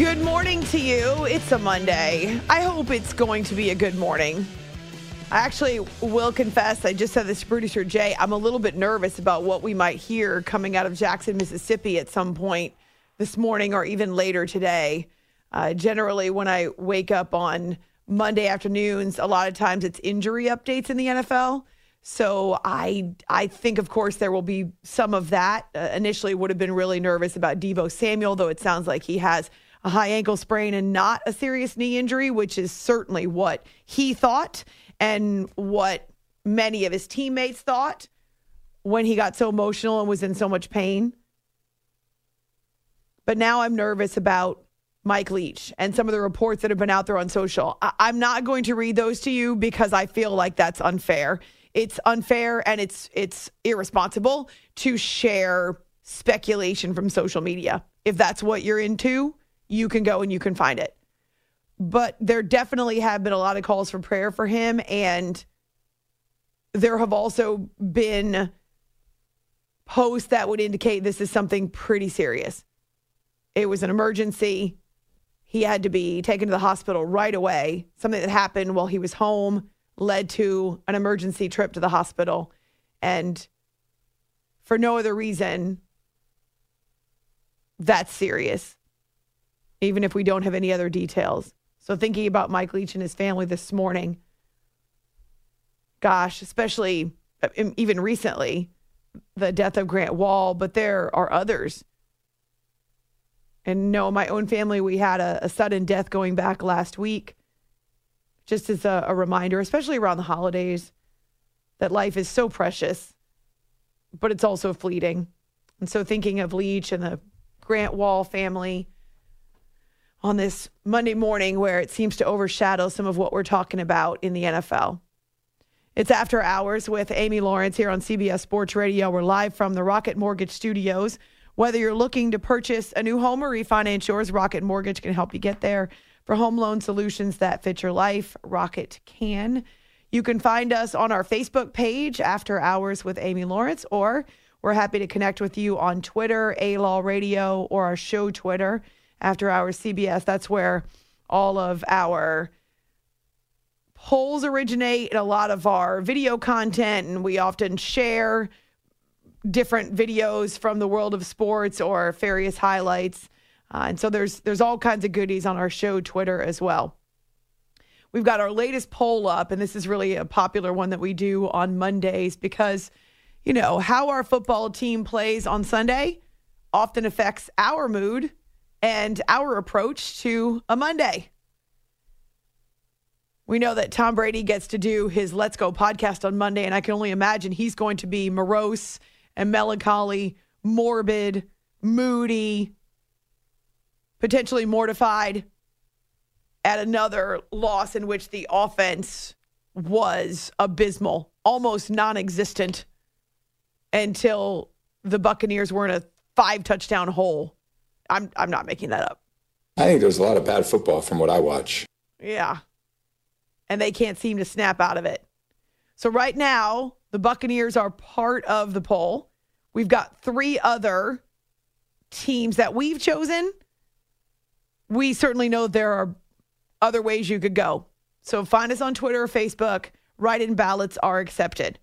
Good morning to you. It's a Monday. I hope it's going to be a good morning. I actually will confess, I just said this to producer Jay, I'm a little bit nervous about what we might hear coming out of Jackson, Mississippi at some point this morning or even later today. Uh, generally, when I wake up on Monday afternoons, a lot of times it's injury updates in the NFL. So I I think of course there will be some of that. Uh, initially would have been really nervous about Deebo Samuel, though it sounds like he has a high ankle sprain and not a serious knee injury, which is certainly what he thought and what many of his teammates thought when he got so emotional and was in so much pain. But now I'm nervous about Mike Leach and some of the reports that have been out there on social. I- I'm not going to read those to you because I feel like that's unfair. It's unfair and it's it's irresponsible to share speculation from social media. If that's what you're into, you can go and you can find it. But there definitely have been a lot of calls for prayer for him and there have also been posts that would indicate this is something pretty serious. It was an emergency. He had to be taken to the hospital right away. Something that happened while he was home led to an emergency trip to the hospital. And for no other reason, that's serious, even if we don't have any other details. So, thinking about Mike Leach and his family this morning, gosh, especially uh, even recently, the death of Grant Wahl, but there are others. And no, my own family, we had a, a sudden death going back last week just as a, a reminder, especially around the holidays, that life is so precious, but it's also fleeting. And so, thinking of Leach and the Grant Wahl family on this Monday morning, where it seems to overshadow some of what we're talking about in the NFL. It's after hours with Amy Lawrence here on CBS Sports Radio. We're live from the Rocket Mortgage Studios. Whether you're looking to purchase a new home or refinance yours, Rocket Mortgage can help you get there. For home loan solutions that fit your life, Rocket can. You can find us on our Facebook page, After Hours with Amy Lawrence, or we're happy to connect with you on Twitter, A Law Radio, or our show Twitter, After Hours CBS. That's where all of our polls originate a lot of our video content, and we often share different videos from the world of sports or various highlights. Uh, and so there's there's all kinds of goodies on our show Twitter as well. We've got our latest poll up, and this is really a popular one that we do on Mondays because, you know, how our football team plays on Sunday often affects our mood and our approach to a Monday. We know that Tom Brady gets to do his Let's Go podcast on Monday, and I can only imagine he's going to be morose and melancholy, morbid, moody, potentially mortified at another loss in which the offense was abysmal, almost non existent until the Buccaneers were in a five touchdown hole. I'm, I'm not making that up. I think there's a lot of bad football from what I watch. Yeah. And they can't seem to snap out of it. So right now, the Buccaneers are part of the poll. We've got three other teams that we've chosen we certainly know there are other ways you could go. So find us on Twitter or Facebook. Write in ballots are accepted.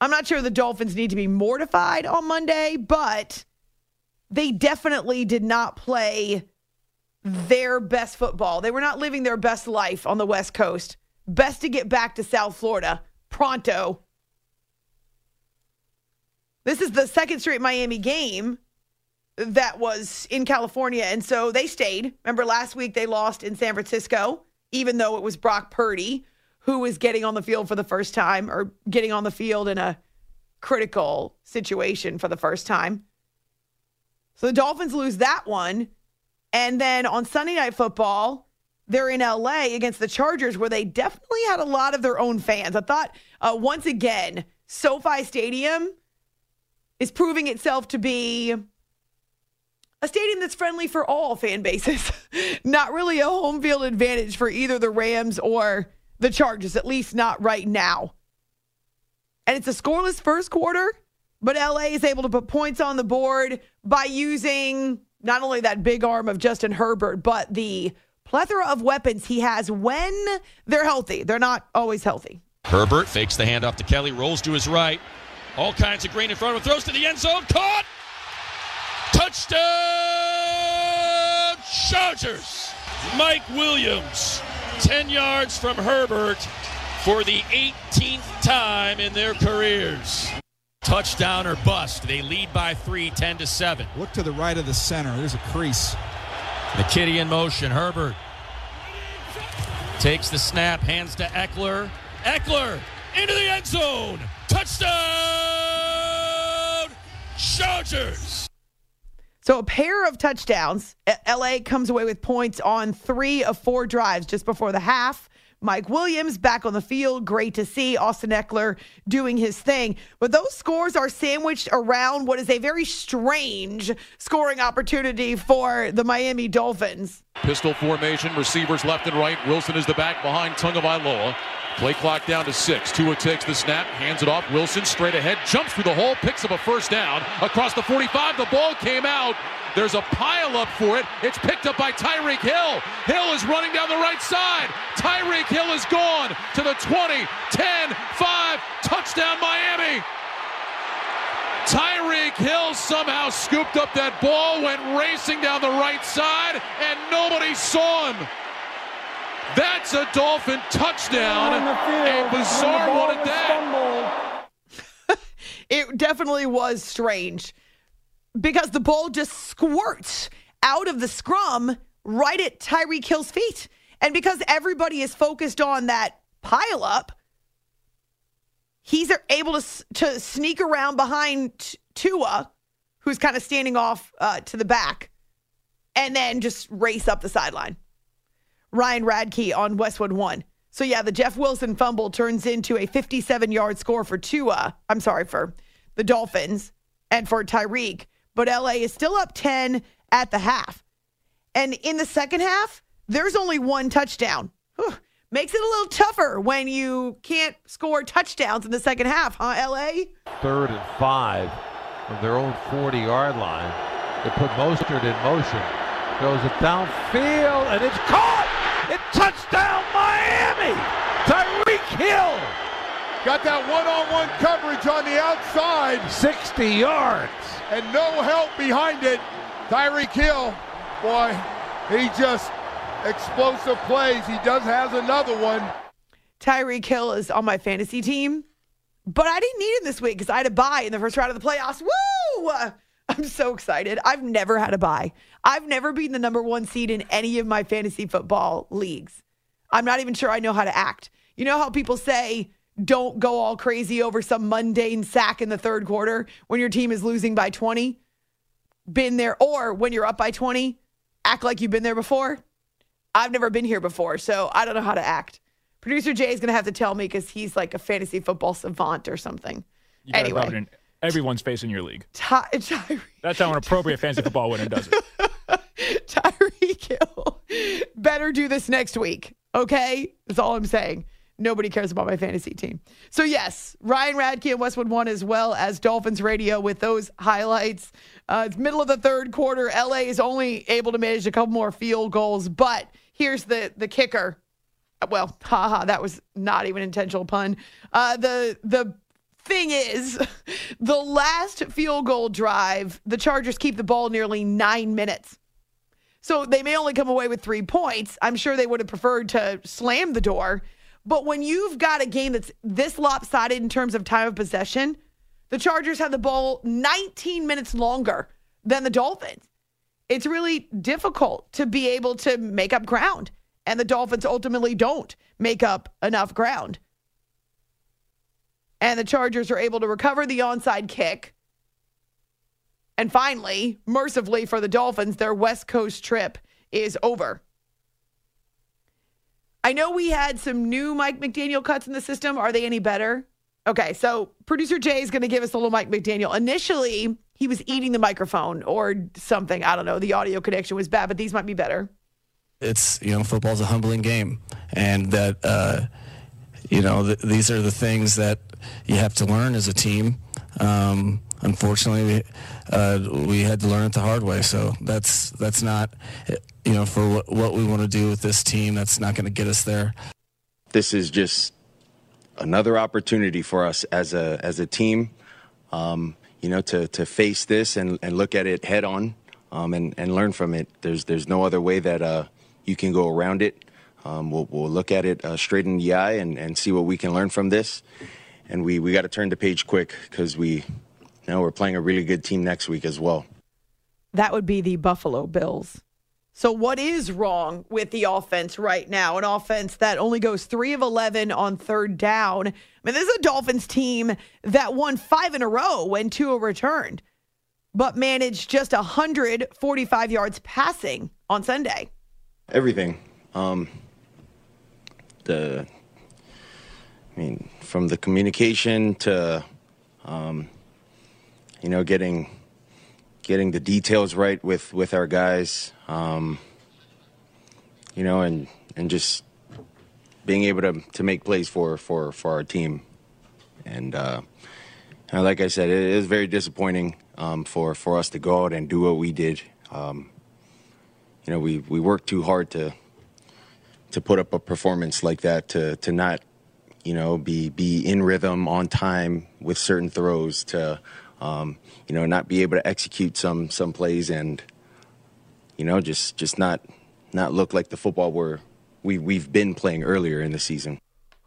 I'm not sure the Dolphins need to be mortified on Monday, but they definitely did not play their best football. They were not living their best life on the West Coast. Best to get back to South Florida pronto. This is the second straight Miami game that was in California. And so they stayed. Remember last week they lost in San Francisco, even though it was Brock Purdy who was getting on the field for the first time or getting on the field in a critical situation for the first time. So the Dolphins lose that one. And then on Sunday Night Football, they're in LA against the Chargers, where they definitely had a lot of their own fans. I thought, uh, once again, SoFi Stadium is proving itself to be a stadium that's friendly for all fan bases. not really a home field advantage for either the Rams or the Chargers, at least not right now. And it's a scoreless first quarter, but LA is able to put points on the board by using not only that big arm of Justin Herbert, but the plethora of weapons he has when they're healthy. They're not always healthy. Herbert fakes the handoff to Kelley, rolls to his right. All kinds of green in front of him, throws to the end zone, caught! Touchdown, Chargers! Mike Williams, 10 yards from Herbert for the 18th time in their careers. Touchdown or bust. They lead by three, 10 to 7. Look to the right of the center. There's a crease. McKitty in motion. Herbert takes the snap, hands to Ekeler. Ekeler into the end zone. Touchdown! Chargers! So a pair of touchdowns. LA comes away with points on three of four drives just before the half. Mike Williams back on the field. Great to see Austin Ekeler doing his thing. But those scores are sandwiched around what is a very strange scoring opportunity for the Miami Dolphins. Pistol formation, receivers left and right. Wilson is the back behind Tagovailoa. Play clock down to six. Tua takes the snap, hands it off. Wilson straight ahead, jumps through the hole, picks up a first down across the 45. The ball came out. There's a pile up for it. It's picked up by Tyreek Hill. Hill is running down the right side. Tyreek Hill is gone to the 20, 10, 5. Touchdown, Miami. Tyreek Hill somehow scooped up that ball, went racing down the right side, and nobody saw him. That's a Dolphin touchdown. A bizarre one at that. it definitely was strange because the ball just squirts out of the scrum right at Tyreek Hill's feet. And because everybody is focused on that pile up, he's able to, to sneak around behind Tua, who's kind of standing off uh, to the back, and then just race up the sideline. Ryan Radtke on Westwood One. So yeah, the Jeff Wilson fumble turns into a 57 yard score for Tua. I'm sorry for the Dolphins and for Tyreek, but LA is still up 10 at the half. And in the second half, there's only one touchdown. Whew. Makes it a little tougher when you can't score touchdowns in the second half, huh, LA? Third and five from their own 40 yard line. They put Mostert in motion. Goes it downfield, and it's caught! It touchdown Miami! Tyreek Hill! Got that one-on-one coverage on the outside. 60 yards. And no help behind it. Tyreek Hill, boy, he just explosive plays. He does has another one. Tyreek Hill is on my fantasy team, but I didn't need him this week because I had a bye in the first round of the playoffs. Woo! I'm so excited. I've never had a bye. I've never been the number one seed in any of my fantasy football leagues. I'm not even sure I know how to act. You know how people say, don't go all crazy over some mundane sack in the third quarter when your team is losing by 20? Been there, or when you're up by 20, act like you've been there before. I've never been here before, so I don't know how to act. Producer Jay is going to have to tell me because he's like a fantasy football savant or something. You gotta rub it Anyway, in everyone's face in your league. Ty- Tyreek That's how an appropriate fantasy football winner does it. Tyreek Hill better do this next week. Okay? That's all I'm saying. Nobody cares about my fantasy team. So, yes, Ryan Radtke and Westwood One, as well as Dolphins Radio with those highlights. Uh, it's middle of the third quarter. LA is only able to manage a couple more field goals, but here's the, the kicker. Well, haha, that was not even intentional pun. Uh, the the thing is, the last field goal drive, the Chargers keep the ball nearly nine minutes. So they may only come away with three points. I'm sure they would have preferred to slam the door. But when you've got a game that's this lopsided in terms of time of possession, the Chargers have the ball 19 minutes longer than the Dolphins. It's really difficult to be able to make up ground. And the Dolphins ultimately don't make up enough ground. And the Chargers are able to recover the onside kick. And finally, mercifully for the Dolphins, their West Coast trip is over. I know we had some new Mike McDaniel cuts in the system. Are they any better? Okay, so producer Jay is going to give us a little Mike McDaniel. Initially, he was eating the microphone or something. I don't know. The audio connection was bad, but these might be better. it's you know football's a humbling game and that uh, you know th- these are the things that you have to learn as a team um, unfortunately, we uh, we had to learn it the hard way. So that's that's not, you know, for what, what we want to do with this team. That's not going to get us there. This is just another opportunity for us as a as a team, um, you know, to to face this and, and look at it head on um, and and learn from it. There's there's no other way that uh, you can go around it. Um, we'll, we'll look at it uh, straight in the eye and, and see what we can learn from this. And we, we got to turn the page quick because we, you know, we're playing a really good team next week as well. That would be the Buffalo Bills. So, what is wrong with the offense right now? An offense that only goes three of 11 on third down. I mean, this is a Dolphins team that won five in a row when Tua returned, but managed just 145 yards passing on Sunday. Everything. Um, the, I mean, from the communication to, um, you know, getting getting the details right with with our guys, um, you know, and and just being able to to make plays for for for our team, and uh, like I said, it is very disappointing um, for for us to go out and do what we did. Um, you know, we we worked too hard to to put up a performance like that to to not you know be be in rhythm on time with certain throws to um, you know not be able to execute some some plays and you know just just not not look like the football we're we we've been playing earlier in the season.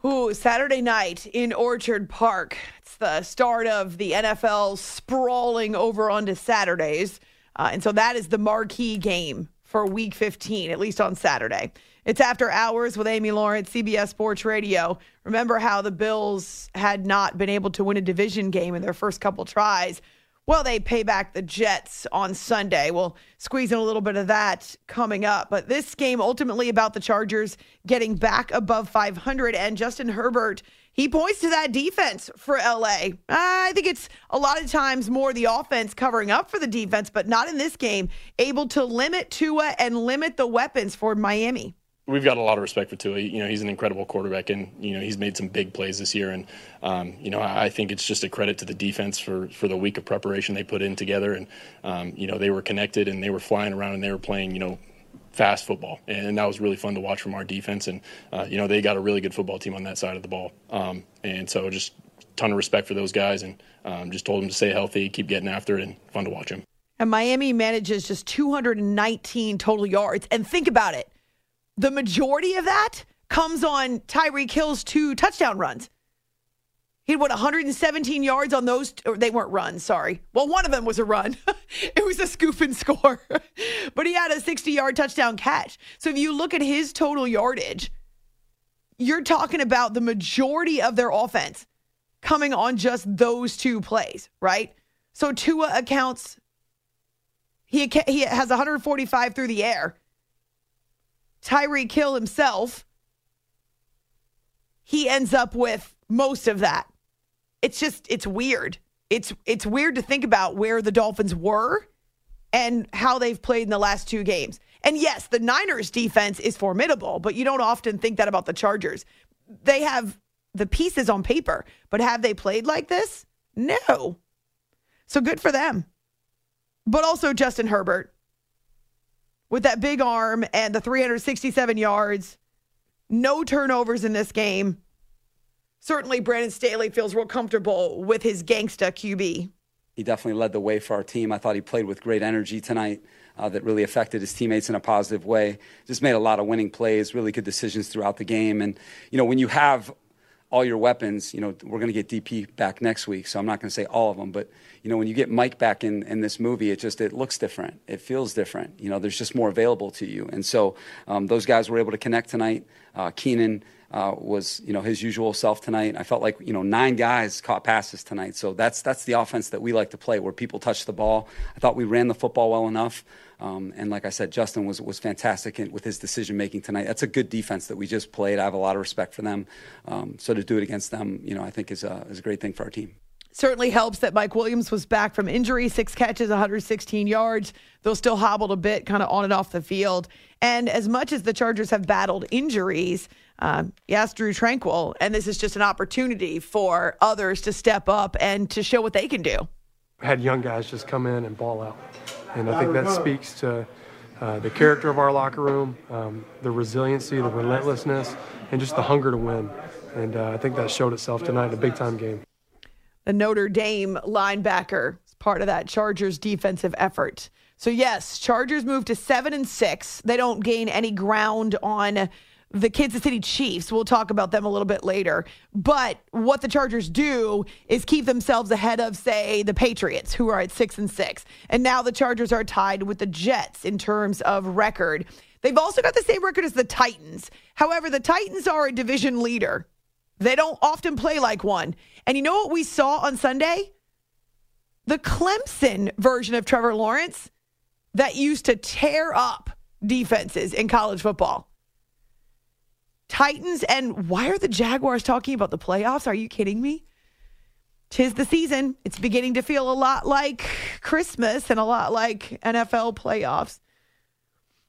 Ooh, Saturday night in Orchard Park. It's the start of the NFL sprawling over onto Saturdays. Uh, and so that is the marquee game for week 15, at least on Saturday. It's After Hours with Amy Lawrence, CBS Sports Radio. Remember how the Bills had not been able to win a division game in their first couple tries? Well, they pay back the Jets on Sunday. We'll squeeze in a little bit of that coming up. But this game ultimately about the Chargers getting back above 500 and Justin Herbert. He points to that defense for LA. I think it's a lot of times more the offense covering up for the defense, but not in this game. Able to limit Tua and limit the weapons for Miami we've got a lot of respect for Tua. You know, he's an incredible quarterback, and you know he's made some big plays this year. And um, you know, I think it's just a credit to the defense for for the week of preparation they put in together. And um, you know, they were connected and they were flying around and they were playing. You know. Fast football, and that was really fun to watch from our defense. And uh, you know they got a really good football team on that side of the ball, um, and so just ton of respect for those guys, and um, just told them to stay healthy, keep getting after it, and fun to watch them. And Miami manages just 219 total yards. And think about it the majority of that comes on Tyreek Hill's two touchdown runs. He had what 117 yards on those. Or they weren't runs. Sorry. Well, one of them was a run. it was a scoop and score, but he had a 60 yard touchdown catch. So if you look at his total yardage, you're talking about the majority of their offense coming on just those two plays, right? So Tua accounts. He he has 145 through the air. Tyreek Hill himself, he ends up with most of that. It's just it's weird. It's it's weird to think about where the Dolphins were and how they've played in the last two games. And yes, the Niners defense is formidable, but you don't often think that about the Chargers. They have the pieces on paper, but have they played like this? No. So good for them. But also Justin Herbert with that big arm and the 367 yards, no turnovers in this game. Certainly, Brandon Staley feels real comfortable with his gangsta QB. He definitely led the way for our team. I thought he played with great energy tonight. Uh, that really affected his teammates in a positive way. Just made a lot of winning plays, really good decisions throughout the game. And, you know, when you have all your weapons, you know, we're going to get DP back next week, so I'm not going to say all of them, but you know, when you get Mike back in, in this movie, it just it looks different. It feels different. You know, there's just more available to you, and so um, those guys were able to connect tonight. Uh, Keenan uh, was you know his usual self tonight. I felt like you know nine guys caught passes tonight, so that's that's the offense that we like to play, where people touch the ball. I thought we ran the football well enough. Um, and like I said, Justin was was fantastic in, with his decision making tonight. That's a good defense that we just played. I have a lot of respect for them. Um, so to do it against them, you know, I think is a, is a great thing for our team. Certainly helps that Mike Williams was back from injury, six catches, 116 yards. Though still hobbled a bit, kind of on and off the field. And as much as the Chargers have battled injuries, um, yes, Drue Tranquill. and this is just an opportunity for others to step up and to show what they can do. had young guys just come in and ball out. And I think that speaks to uh, the character of our locker room, um, the resiliency, the relentlessness, and just the hunger to win. And uh, I think that showed itself tonight in a big time game. The Notre Dame linebacker is part of that Chargers defensive effort. So yes, Chargers move to seven and six. They don't gain any ground on the Kansas City Chiefs. We'll talk about them a little bit later. But what the Chargers do is keep themselves ahead of, say, the Patriots, who are at six and six. And now the Chargers are tied with the Jets in terms of record. They've also got the same record as the Titans. However, the Titans are a division leader. They don't often play like one. And you know what we saw on Sunday? The Clemson version of Trevor Lawrence that used to tear up defenses in college football. Titans and why are the Jaguars talking about the playoffs? Are you kidding me? Tis the season. It's beginning to feel a lot like Christmas and a lot like NFL playoffs.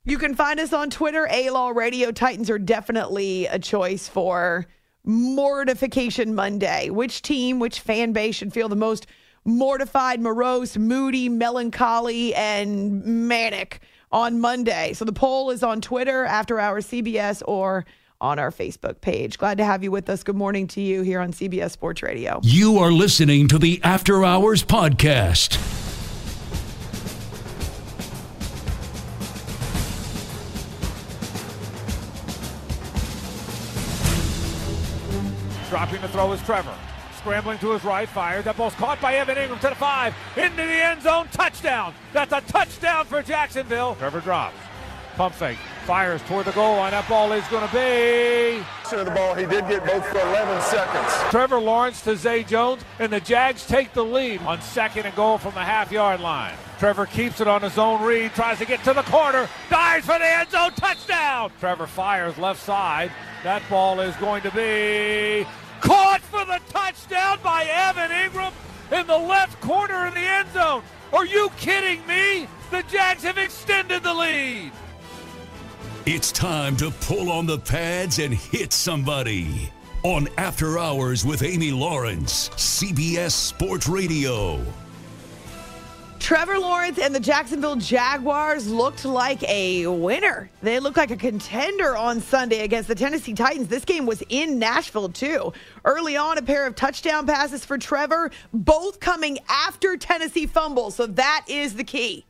You can find us on Twitter, A Law Radio. Titans are definitely a choice for Mortification Monday. Which team, which fan base should feel the most mortified, morose, moody, melancholy, and manic on Monday? So the poll is on Twitter, After Hours CBS, or on our Facebook page. Glad to have you with us. Good morning to you here on CBS Sports Radio. You are listening to the After Hours Podcast. Dropping the throw is Trevor. Scrambling to his right, fired. That ball's caught by Evan Engram to the five. Into the end zone. Touchdown. That's a touchdown for Jacksonville. Trevor drops. Pump fake. Fires toward the goal line. That ball is going to be. The ball. He did get both for 11 seconds. Trevor Lawrence to Zay Jones, and the Jags take the lead on second and goal from the half yard line. Trevor keeps it on his own read, tries to get to the corner, dives for the end zone, touchdown! Trevor fires left side. That ball is going to be caught for the touchdown by Evan Engram in the left corner in the end zone. Are you kidding me? The Jags have extended the lead. It's time to pull on the pads and hit somebody. On After Hours with Amy Lawrence, CBS Sports Radio. Trevor Lawrence and the Jacksonville Jaguars looked like a winner. They looked like a contender on Sunday against the Tennessee Titans. This game was in Nashville, too. Early on, a pair of touchdown passes for Trevor, both coming after Tennessee fumbles. So that is the key.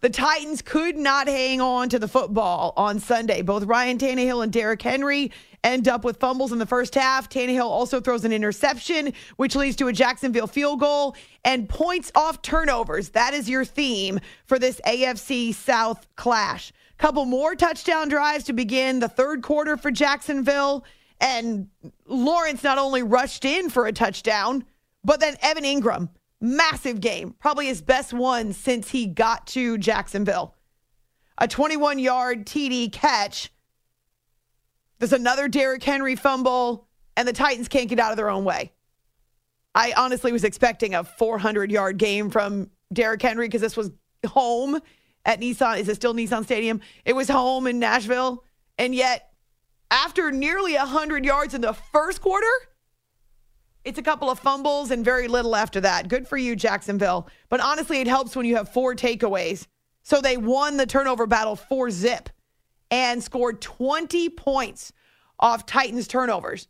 The Titans could not hang on to the football on Sunday. Both Ryan Tannehill and Derrick Henry end up with fumbles in the first half. Tannehill also throws an interception, which leads to a Jacksonville field goal and points off turnovers. That is your theme for this AFC South clash. Couple more touchdown drives to begin the third quarter for Jacksonville. And Lawrence not only rushed in for a touchdown, but then Evan Engram Massive game, probably his best one since he got to Jacksonville. A 21 yard TD catch. There's another Derrick Henry fumble, and the Titans can't get out of their own way. I honestly was expecting a 400 yard game from Derrick Henry because this was home at Nissan. Is it still Nissan Stadium? It was home in Nashville. And yet, after nearly 100 yards in the first quarter, it's a couple of fumbles and very little after that. Good for you, Jacksonville. But honestly, it helps when you have four takeaways. So they won the turnover battle four zip and scored 20 points off Titans turnovers.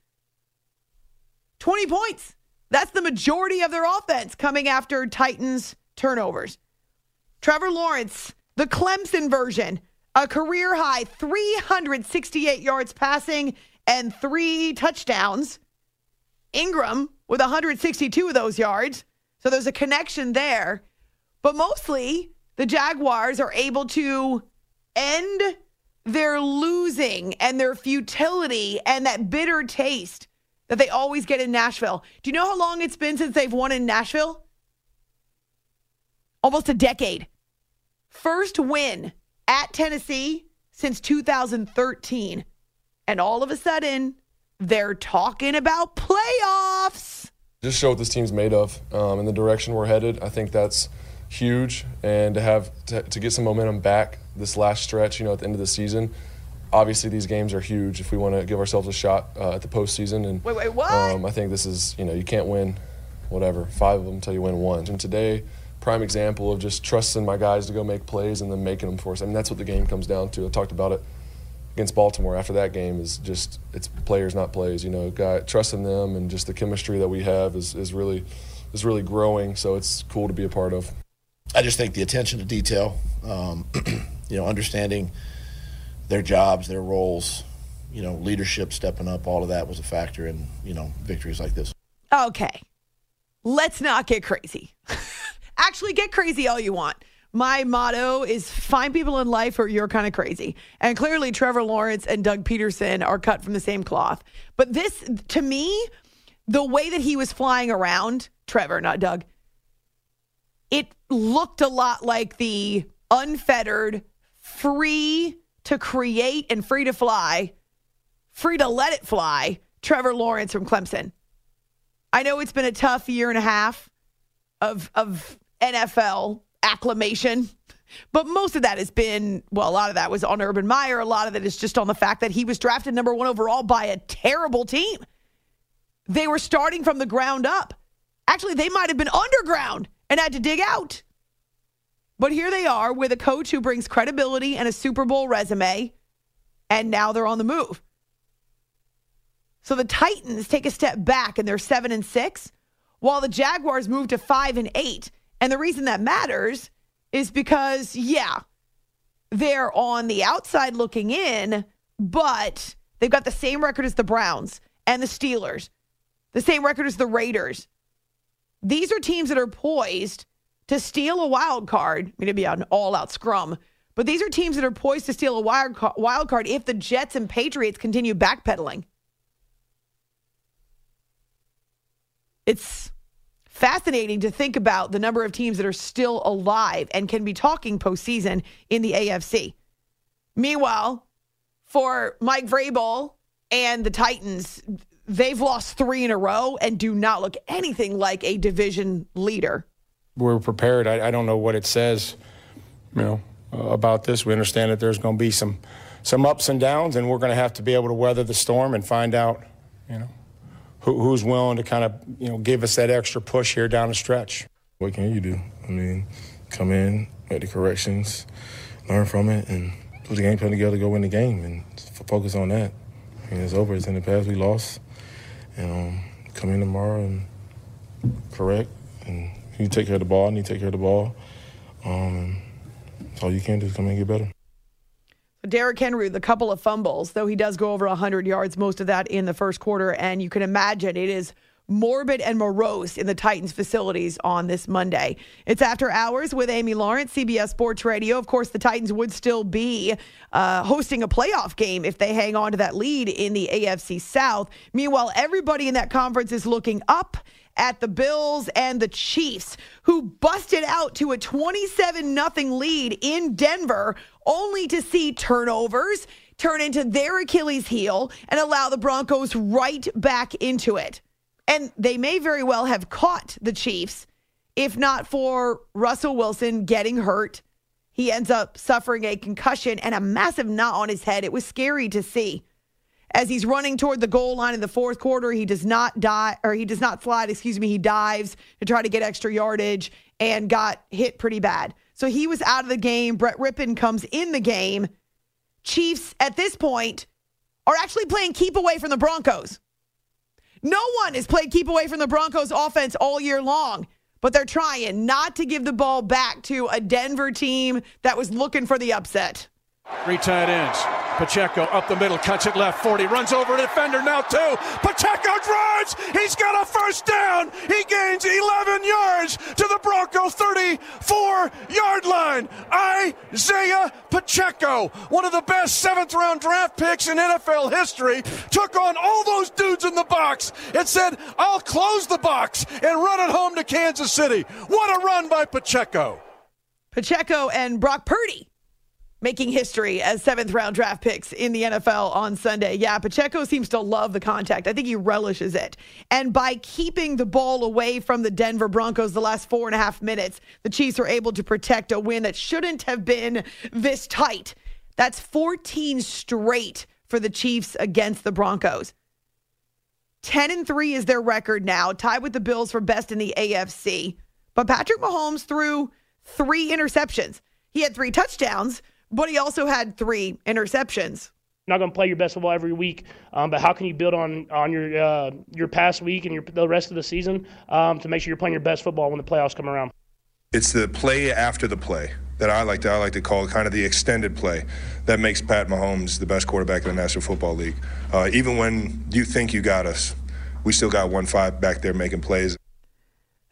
20 points. That's the majority of their offense coming after Titans turnovers. Trevor Lawrence, the Clemson version, a career high 368 yards passing and three touchdowns. Engram with 162 of those yards. So there's a connection there. But mostly, the Jaguars are able to end their losing and their futility and that bitter taste that they always get in Nashville. Do you know how long it's been since they've won in Nashville? Almost a decade. First win at Tennessee since 2013. And all of a sudden, they're talking about playoffs. Just show what this team's made of um, and the direction we're headed. I think that's huge. And to have to, to get some momentum back this last stretch, you know, at the end of the season, obviously these games are huge if we want to give ourselves a shot uh, at the postseason. And wait, wait, what? Um, I think this is, you know, you can't win whatever five of them until you win one. And today prime example of just trusting my guys to go make plays and then making them for us. I mean, that's what the game comes down to. I talked about it against Baltimore after that game is just it's players not plays. You know, guy trusting them and just the chemistry that we have is, is really is really growing. So it's cool to be a part of. I just think the attention to detail, um, you know, understanding their jobs, their roles, you know, leadership stepping up, all of that was a factor in you know victories like this. Okay, let's not get crazy. Actually, get crazy all you want. My motto is find people in life who are you're kind of crazy. And clearly, Trevor Lawrence and Doug Pederson are cut from the same cloth. But this, to me, the way that he was flying around, Trevor, not Doug, it looked a lot like the unfettered, free to create and free to fly, free to let it fly, Trevor Lawrence from Clemson. I know it's been a tough year and a half of, of NFL acclamation. But most of that has been, well, a lot of that was on Urban Meyer. A lot of that is just on the fact that he was drafted number one overall by a terrible team. They were starting from the ground up. Actually, they might have been underground and had to dig out. But here they are with a coach who brings credibility and a Super Bowl resume, and now they're on the move. So the Titans take a step back and they're seven and six, while the Jaguars move to five and eight. And the reason that matters is because, yeah, they're on the outside looking in, but they've got the same record as the Browns and the Steelers, the same record as the Raiders. These are teams that are poised to steal a wild card. I mean, it'd be an all out scrum, but these are teams that are poised to steal a wild card if the Jets and Patriots continue backpedaling. It's fascinating to think about the number of teams that are still alive and can be talking postseason in the AFC. Meanwhile, for Mike Vrabel and the Titans, they've lost three in a row and do not look anything like a division leader. We're prepared. I, I don't know what it says, you know, uh, about this. We understand that there's going to be some some ups and downs, and we're going to have to be able to weather the storm and find out, you know, who, who's willing to kind of you know give us that extra push here down the stretch. What can you do? I mean, come in, make the corrections, learn from it, and put the game plan together, go win the game, and focus on that. I mean, it's over. It's in the past. We lost, and um, come in tomorrow and correct, and you take care of the ball, and you take care of the ball. Um, that's all you can do is come in and get better. Derrick Henry, the couple of fumbles, though he does go over 100 yards, most of that in the first quarter. And you can imagine it is morbid and morose in the Titans facilities on this Monday. It's after hours with Amy Lawrence, CBS Sports Radio. Of course, the Titans would still be uh, hosting a playoff game if they hang on to that lead in the AFC South. Meanwhile, everybody in that conference is looking up at the Bills and the Chiefs, who busted out to a 27 0 lead in Denver, only to see turnovers turn into their Achilles heel and allow the Broncos right back into it. And they may very well have caught the Chiefs if not for Russell Wilson getting hurt. He ends up suffering a concussion and a massive knot on his head. It was scary to see. As he's running toward the goal line in the fourth quarter, he does not die or he does not slide, excuse me, he dives to try to get extra yardage and got hit pretty bad. So he was out of the game. Brett Rypien comes in the game. Chiefs at this point are actually playing keep away from the Broncos. No one has played keep away from the Broncos offense all year long, but they're trying not to give the ball back to a Denver team that was looking for the upset. Three tight ends. Pacheco up the middle, cuts it left 40, runs over a defender now two. Pacheco drives. He's got a first down. He gains 11 yards to the Bronco 34 yard line. Isaiah Pacheco, one of the best seventh round draft picks in NFL history, took on all those dudes in the box and said, I'll close the box and run it home to Kansas City. What a run by Pacheco. Pacheco and Brock Purdy making history as seventh round draft picks in the NFL on Sunday. Yeah, Pacheco seems to love the contact. I think he relishes it. And by keeping the ball away from the Denver Broncos the last four and a half minutes, the Chiefs were able to protect a win that shouldn't have been this tight. That's 14 straight for the Chiefs against the Broncos. 10 and 3 is their record now, tied with the Bills for best in the AFC. But Patrick Mahomes threw three interceptions. He had three touchdowns, but he also had three interceptions. Not going to play your best football every week, um, but how can you build on on your uh, your past week and your the rest of the season um, to make sure you're playing your best football when the playoffs come around? It's the play after the play that I like to I like to call kind of the extended play that makes Pat Mahomes the best quarterback in the National Football League. Uh, even when you think you got us, we still got one five back there making plays.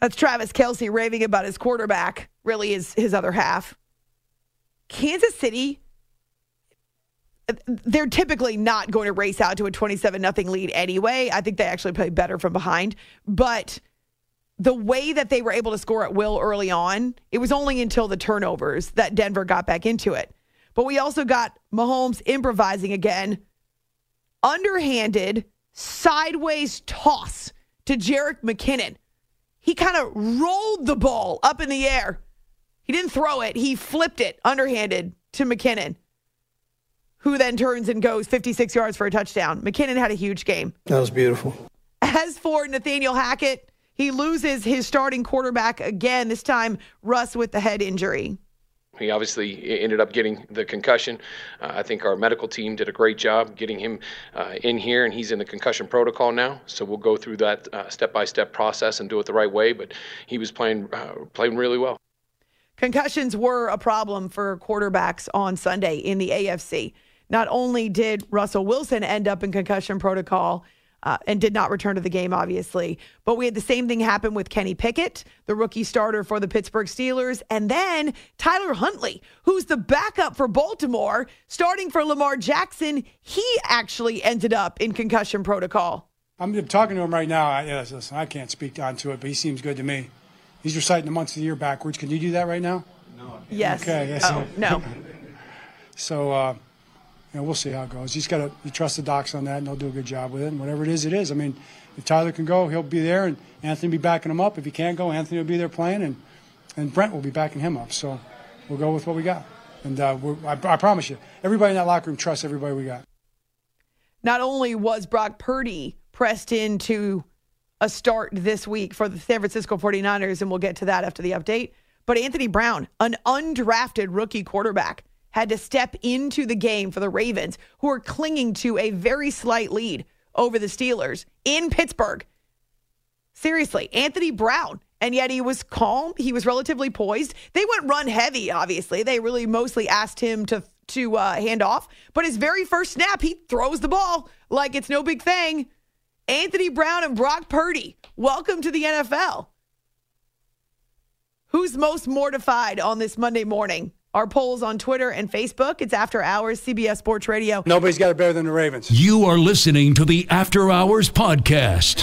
That's Travis Kelce raving about his quarterback, really is his other half. Kansas City, they're typically not going to race out to a 27 nothing lead anyway. I think they actually play better from behind. But the way that they were able to score at will early on, it was only until the turnovers that Denver got back into it. But we also got Mahomes improvising again, underhanded, sideways toss to Jerick McKinnon. He kind of rolled the ball up in the air. He didn't throw it, he flipped it underhanded to McKinnon, who then turns and goes 56 yards for a touchdown. McKinnon had a huge game. That was beautiful. As for Nathaniel Hackett, he loses his starting quarterback again, this time Russ with the head injury. He obviously ended up getting the concussion. Uh, I think our medical team did a great job getting him uh, in here, and he's in the concussion protocol now. So we'll go through that step by step process and do it the right way. But he was playing uh, playing really well. Concussions were a problem for quarterbacks on Sunday in the AFC. Not only did Russell Wilson end up in concussion protocol, uh, and did not return to the game, obviously. But we had the same thing happen with Kenny Pickett, the rookie starter for the Pittsburgh Steelers, and then Tyler Huntley, who's the backup for Baltimore, starting for Lamar Jackson. He actually ended up in concussion protocol. I'm talking to him right now. I, listen, I can't speak onto it, but he seems good to me. He's reciting the months of the year backwards. Can you do that right now? No. Yes. Okay. Yes. Oh, no. so, uh, you know, we'll see how it goes. He's got to you trust the docs on that, and they'll do a good job with it. And whatever it is, it is. I mean, if Tyler can go, he'll be there, and Anthony will be backing him up. If he can't go, Anthony will be there playing, and and Brent will be backing him up. So we'll go with what we got. And uh, I, I promise you, everybody in that locker room trusts everybody we got. Not only was Brock Purdy pressed into a start this week for the San Francisco 49ers, and we'll get to that after the update, but Anthony Brown, an undrafted rookie quarterback, had to step into the game for the Ravens, who are clinging to a very slight lead over the Steelers in Pittsburgh. Seriously, Anthony Brown. And yet he was calm. He was relatively poised. They went run heavy, obviously. They really mostly asked him to to uh, hand off. But his very first snap, he throws the ball like it's no big thing. Anthony Brown and Brock Purdy, welcome to the NFL. Who's most mortified on this Monday morning? Our polls on Twitter and Facebook. It's After Hours, CBS Sports Radio. Nobody's got it better than the Ravens. You are listening to the After Hours Podcast.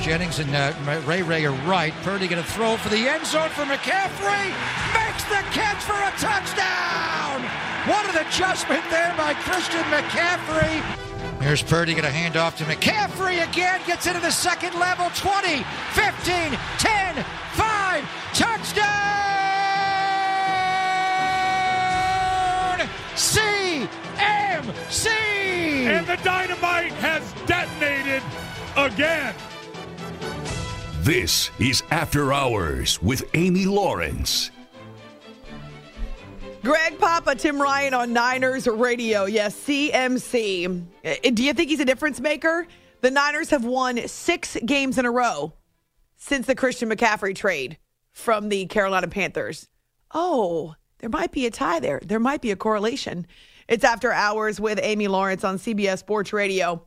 Jennings and uh, Ray Ray are right. Purdy going to throw for the end zone for McCaffrey. Makes the catch for a touchdown. What an adjustment there by Christian McCaffrey. Here's Purdy going to hand off to McCaffrey again. Gets into the second level. 20, 15, 10, 5. Touchdown! CMC! And the dynamite has detonated again. This is After Hours with Amy Lawrence. Greg Papa, Tim Ryan on Niners Radio. Yes, CMC. Uh, do you think he's a difference maker? The Niners have won six games in a row since the Christian McCaffrey trade from the Carolina Panthers. Oh, there might be a tie there. There might be a correlation. It's After Hours with Amy Lawrence on CBS Sports Radio.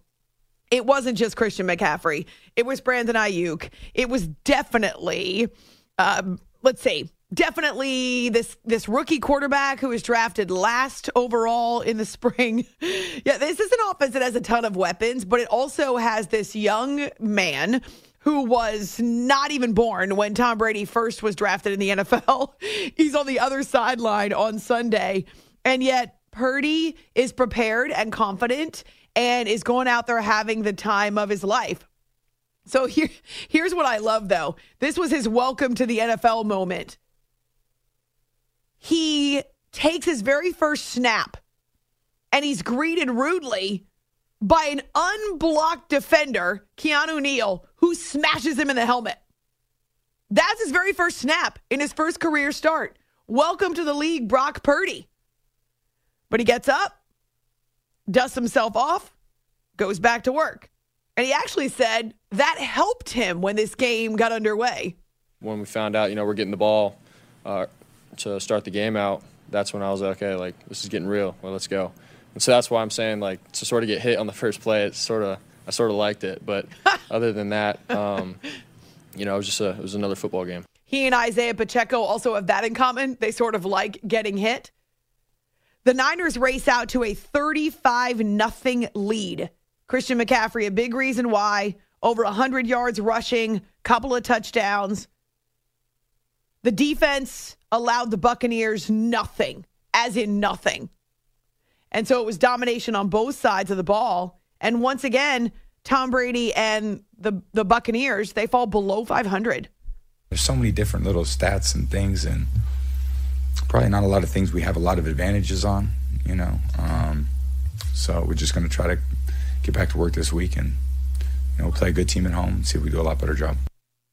It wasn't just Christian McCaffrey. It was Brandon Aiyuk. It was definitely, um, let's see, definitely this this rookie quarterback who was drafted last overall in the spring. yeah, this is an offense that has a ton of weapons, but it also has this young man who was not even born when Tom Brady first was drafted in the NFL. He's on the other sideline on Sunday, and yet Purdy is prepared and confident and is going out there having the time of his life. So here, here's what I love though. This was his welcome to the NFL moment he takes his very first snap and he's greeted rudely by an unblocked defender, Keanu Neal, who smashes him in the helmet. That's his very first snap in his first career start. Welcome to the league, Brock Purdy. But he gets up, dusts himself off, goes back to work. And he actually said that helped him when this game got underway. When we found out, you know, we're getting the ball uh, to start the game out, that's when I was like, okay, like this is getting real. Well, let's go. And so that's why I'm saying, like, to sort of get hit on the first play, it's sort of I sort of liked it. But other than that, um, you know, it was just a, it was another football game. He and Isaiah Pacheco also have that in common. They sort of like getting hit. The Niners race out to a 35 nothing lead. Christian McCaffrey, a big reason why, over 100 yards rushing, couple of touchdowns. The defense allowed the Buccaneers nothing, as in nothing. And so it was domination on both sides of the ball. And once again, Tom Brady and the the Buccaneers, they fall below 500. There's so many different little stats and things, and probably not a lot of things we have a lot of advantages on, you know. Um, so we're just going to try to get back to work this week and you know play a good team at home and see if we do a lot better job.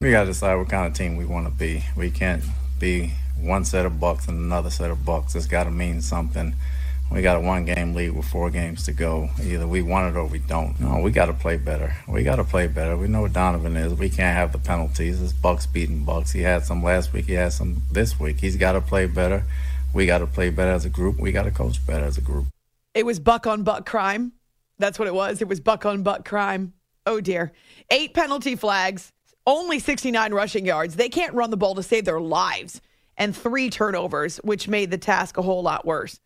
We got to decide what kind of team we want to be. We can't be one set of bucks and another set of bucks. It's got to mean something. We got a one game lead with four games to go. Either we want it or we don't. No, we got to play better. We got to play better. We know what Donovan is. We can't have the penalties. It's Bucks beating Bucks. He had some last week. He had some this week. He's got to play better. We got to play better as a group. We got to coach better as a group. It was buck on buck crime. That's what it was. It was buck on buck crime. Oh dear. Eight penalty flags, only 69 rushing yards. They can't run the ball to save their lives. And three turnovers, which made the task a whole lot worse.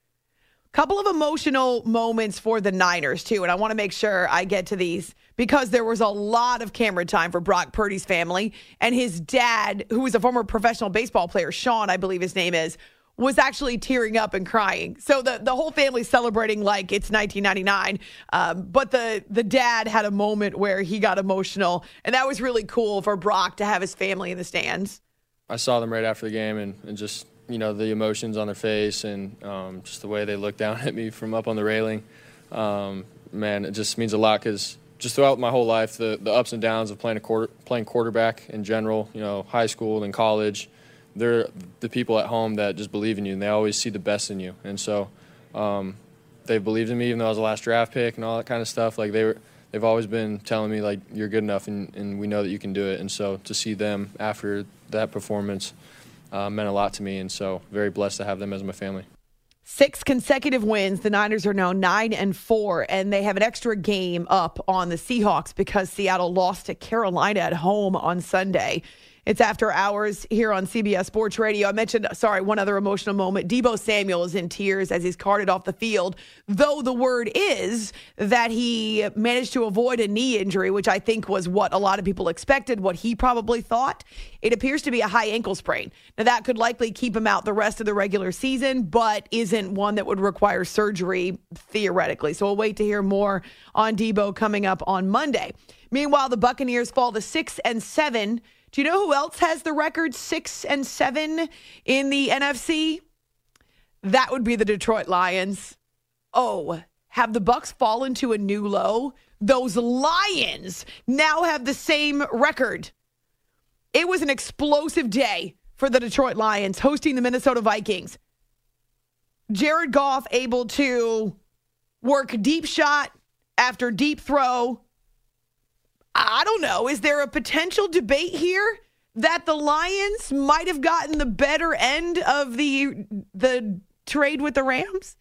Couple of emotional moments for the Niners, too. And I want to make sure I get to these because there was a lot of camera time for Brock Purdy's family. And his dad, who was a former professional baseball player, Sean, I believe his name is, was actually tearing up and crying. So the, the whole family's celebrating like it's 1999. Um, but the, the dad had a moment where he got emotional. And that was really cool for Brock to have his family in the stands. I saw them right after the game and, and just you know the emotions on their face and um, just the way they looked down at me from up on the railing. Um, man, it just means a lot because just throughout my whole life, the, the ups and downs of playing a quarter, playing quarterback in general, you know, high school and college, they're the people at home that just believe in you and they always see the best in you. And so um, they've believed in me even though I was the last draft pick and all that kind of stuff. Like they were, they've always been telling me like you're good enough and, and we know that you can do it. And so to see them after that performance uh, meant a lot to me. And so very blessed to have them as my family. Six consecutive wins. The Niners are now nine and four, and they have an extra game up on the Seahawks because Seattle lost to Carolina at home on Sunday. It's after hours here on CBS Sports Radio. I mentioned, sorry, one other emotional moment. Deebo Samuel is in tears as he's carted off the field, though the word is that he managed to avoid a knee injury, which I think was what a lot of people expected, what he probably thought. It appears to be a high ankle sprain. Now, that could likely keep him out the rest of the regular season, but isn't one that would require surgery theoretically. So we'll wait to hear more on Debo coming up on Monday. Meanwhile, the Buccaneers fall to six and seven. Do you know who else has the record six and seven in the NFC? That would be the Detroit Lions. Oh, have the Bucks fallen to a new low? Those Lions now have the same record. It was an explosive day for the Detroit Lions hosting the Minnesota Vikings. Jared Goff able to work deep shot after deep throw I don't know. Is there a potential debate here that the Lions might have gotten the better end of the the trade with the Rams?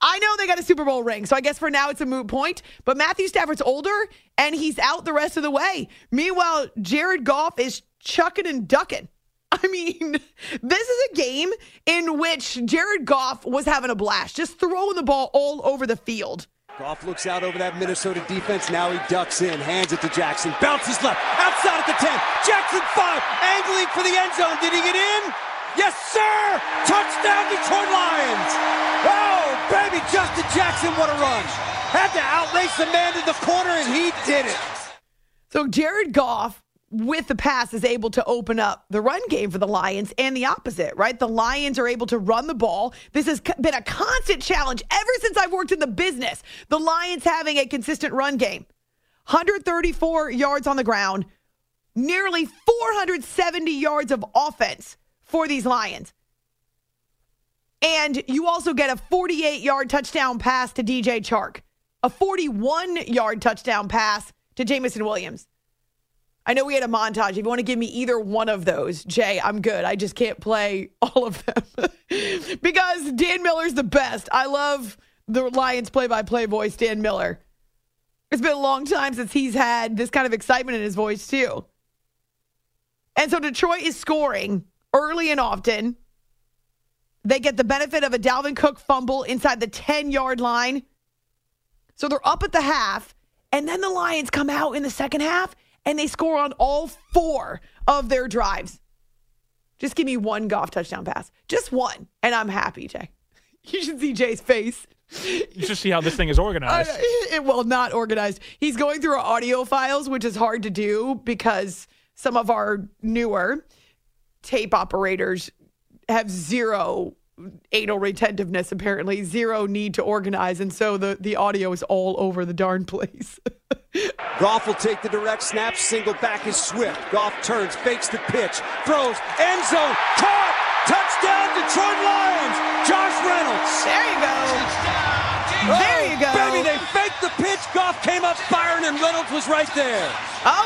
I know they got a Super Bowl ring, so I guess for now it's a moot point. But Matthew Stafford's older and he's out the rest of the way. Meanwhile, Jared Goff is chucking and ducking. I mean, this is a game in which Jared Goff was having a blast, just throwing the ball all over the field. Goff looks out over that Minnesota defense. Now he ducks in, hands it to Jackson, bounces left, outside at the 10. Jackson 5, angling for the end zone. Did he get in? Yes, sir! Touchdown, Detroit Lions! Oh, baby, Justin Jackson, what a run! Had to outrace the man in the corner, and he did it. So Jared Goff with the pass is able to open up the run game for the Lions and the opposite, right? The Lions are able to run the ball. This has been a constant challenge ever since I've worked in the business. The Lions having a consistent run game. 134 yards on the ground, nearly 470 yards of offense for these Lions. And you also get a 48 yard touchdown pass to DJ Chark, a 41 yard touchdown pass to Jameson Williams. I know we had a montage. If you want to give me either one of those, Jay, I'm good. I just can't play all of them because Dan Miller's the best. I love the Lions play by play voice, Dan Miller. It's been a long time since he's had this kind of excitement in his voice, too. And so Detroit is scoring early and often. They get the benefit of a Dalvin Cook fumble inside the 10 yard line. So they're up at the half. And then the Lions come out in the second half and they score on all four of their drives. Just give me one Goff touchdown pass. Just one. And I'm happy, Jay. You should see Jay's face. You should see how this thing is organized. Uh, it, well, not organized. He's going through our audio files, which is hard to do because some of our newer tape operators have zero anal retentiveness, apparently, zero need to organize. And so the, the audio is all over the darn place. Goff will take the direct snap. Single back is Swift. Goff turns, fakes the pitch, throws, end zone, caught! Touchdown, Detroit Lions! Josh Reynolds. There you go. There oh, you go. Baby, they faked the pitch. Goff came up firing, and Reynolds was right there.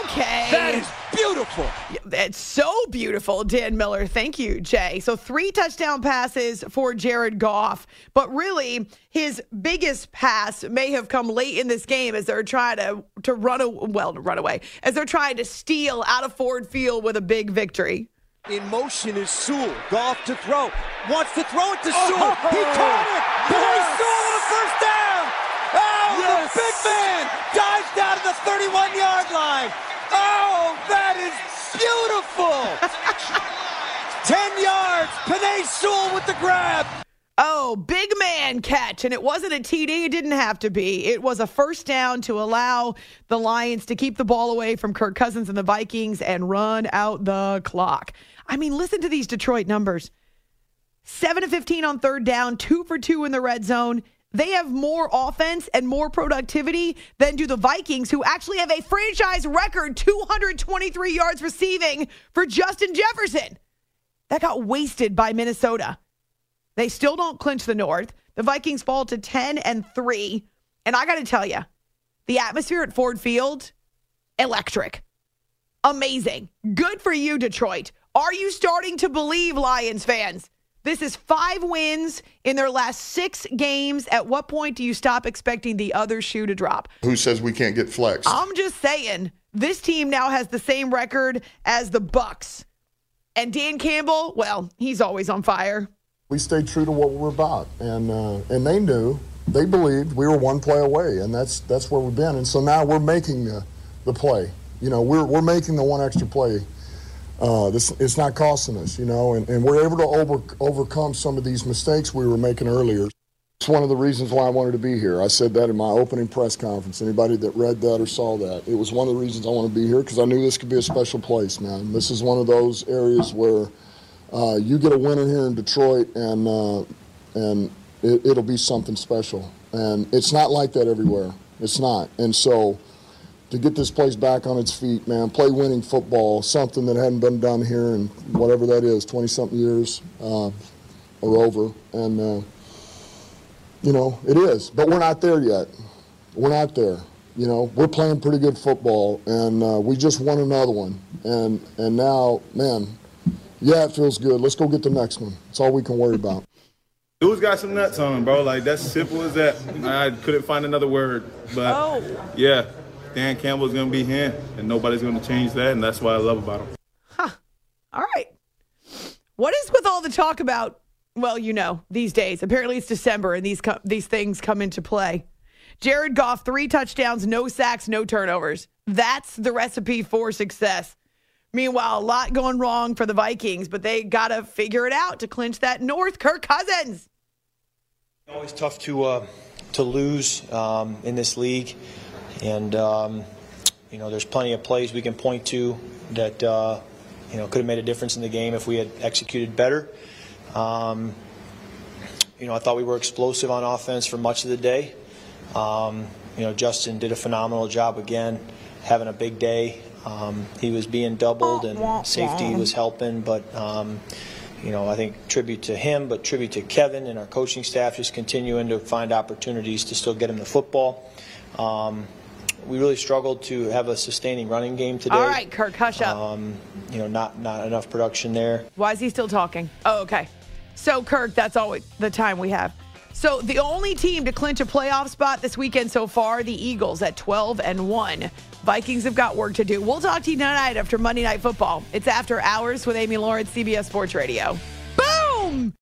Okay. That is beautiful. It's so beautiful, Dan Miller. Thank you, Jay. So three touchdown passes for Jared Goff, but really his biggest pass may have come late in this game as they're trying to to run a, well run away as they're trying to steal out of Ford Field with a big victory. In motion is Sewell. Goff to throw. Wants to throw it to oh! Sewell. Oh, he caught it. Yes. Sewell with a first down. Oh, yes. the big man dives down to the 31 yard line. Oh, that is beautiful. 10 yards. Penei Sewell with the grab. Oh, big man catch. And it wasn't a TD. It didn't have to be. It was a first down to allow the Lions to keep the ball away from Kirk Cousins and the Vikings and run out the clock. I mean, listen to these Detroit numbers 7 to 15 on third down, 2 for 2 in the red zone. They have more offense and more productivity than do the Vikings, who actually have a franchise record 223 yards receiving for Justin Jefferson. That got wasted by Minnesota. They still don't clinch the North. The Vikings fall to 10 and 3. And I got to tell you, the atmosphere at Ford Field, electric. Amazing. Good for you, Detroit. Are you starting to believe, Lions fans? This is five wins in their last six games. At what point do you stop expecting the other shoe to drop? Who says we can't get flexed? I'm just saying, this team now has the same record as the Bucks. And Dan Campbell, well, he's always on fire. We stayed true to what we're about, and uh, and they knew, they believed we were one play away, and that's that's where we've been. And so now we're making the the play. You know, we're we're making the one extra play uh, this it's not costing us, you know, and, and we're able to over, overcome some of these mistakes we were making earlier. It's one of the reasons why I wanted to be here. I said that in my opening press conference. Anybody that read that or saw that, it was one of the reasons I want to be here because I knew this could be a special place, man. This is one of those areas where uh, you get a winner here in Detroit, and uh, and it, it'll be something special. And it's not like that everywhere. It's not, and so to get this place back on its feet, man. Play winning football, something that hadn't been done here in whatever that is, 20 something years uh, or over. And, uh, you know, it is. But we're not there yet. We're not there. You know, we're playing pretty good football, and uh, we just won another one. And, and now, man, yeah, it feels good. Let's go get the next one. That's all we can worry about. Dude's got some nuts on him, bro. Like, that's simple as that. I couldn't find another word. But, oh. yeah. Dan Campbell's going to be him, and nobody's going to change that, and that's what I love about him. Huh. All right. What is with all the talk about? Well, you know, these days. Apparently, it's December, and these co- these things come into play. Jared Goff, three touchdowns, no sacks, no turnovers. That's the recipe for success. Meanwhile, a lot going wrong for the Vikings, but they got to figure it out to clinch that North. Kirk Cousins. Always tough to uh, to lose um, in this league. And, um, you know, there's plenty of plays we can point to that uh, you know could have made a difference in the game if we had executed better. Um, you know, I thought we were explosive on offense for much of the day. Um, you know, Justin did a phenomenal job again, having a big day. Um, he was being doubled and safety was helping, but um, you know, I think tribute to him, but tribute to Kevin and our coaching staff just continuing to find opportunities to still get him the football. Um, we really struggled to have a sustaining running game today. All right, Kirk, hush up. Um, you know, not not enough production there. Why is he still talking? Oh, okay. So, Kirk, that's all we, the time we have. So, the only team to clinch a playoff spot this weekend so far, the Eagles at 12 and 1. Vikings have got work to do. We'll talk to you tonight after Monday Night Football. It's after hours with Amy Lawrence, CBS Sports Radio. Boom!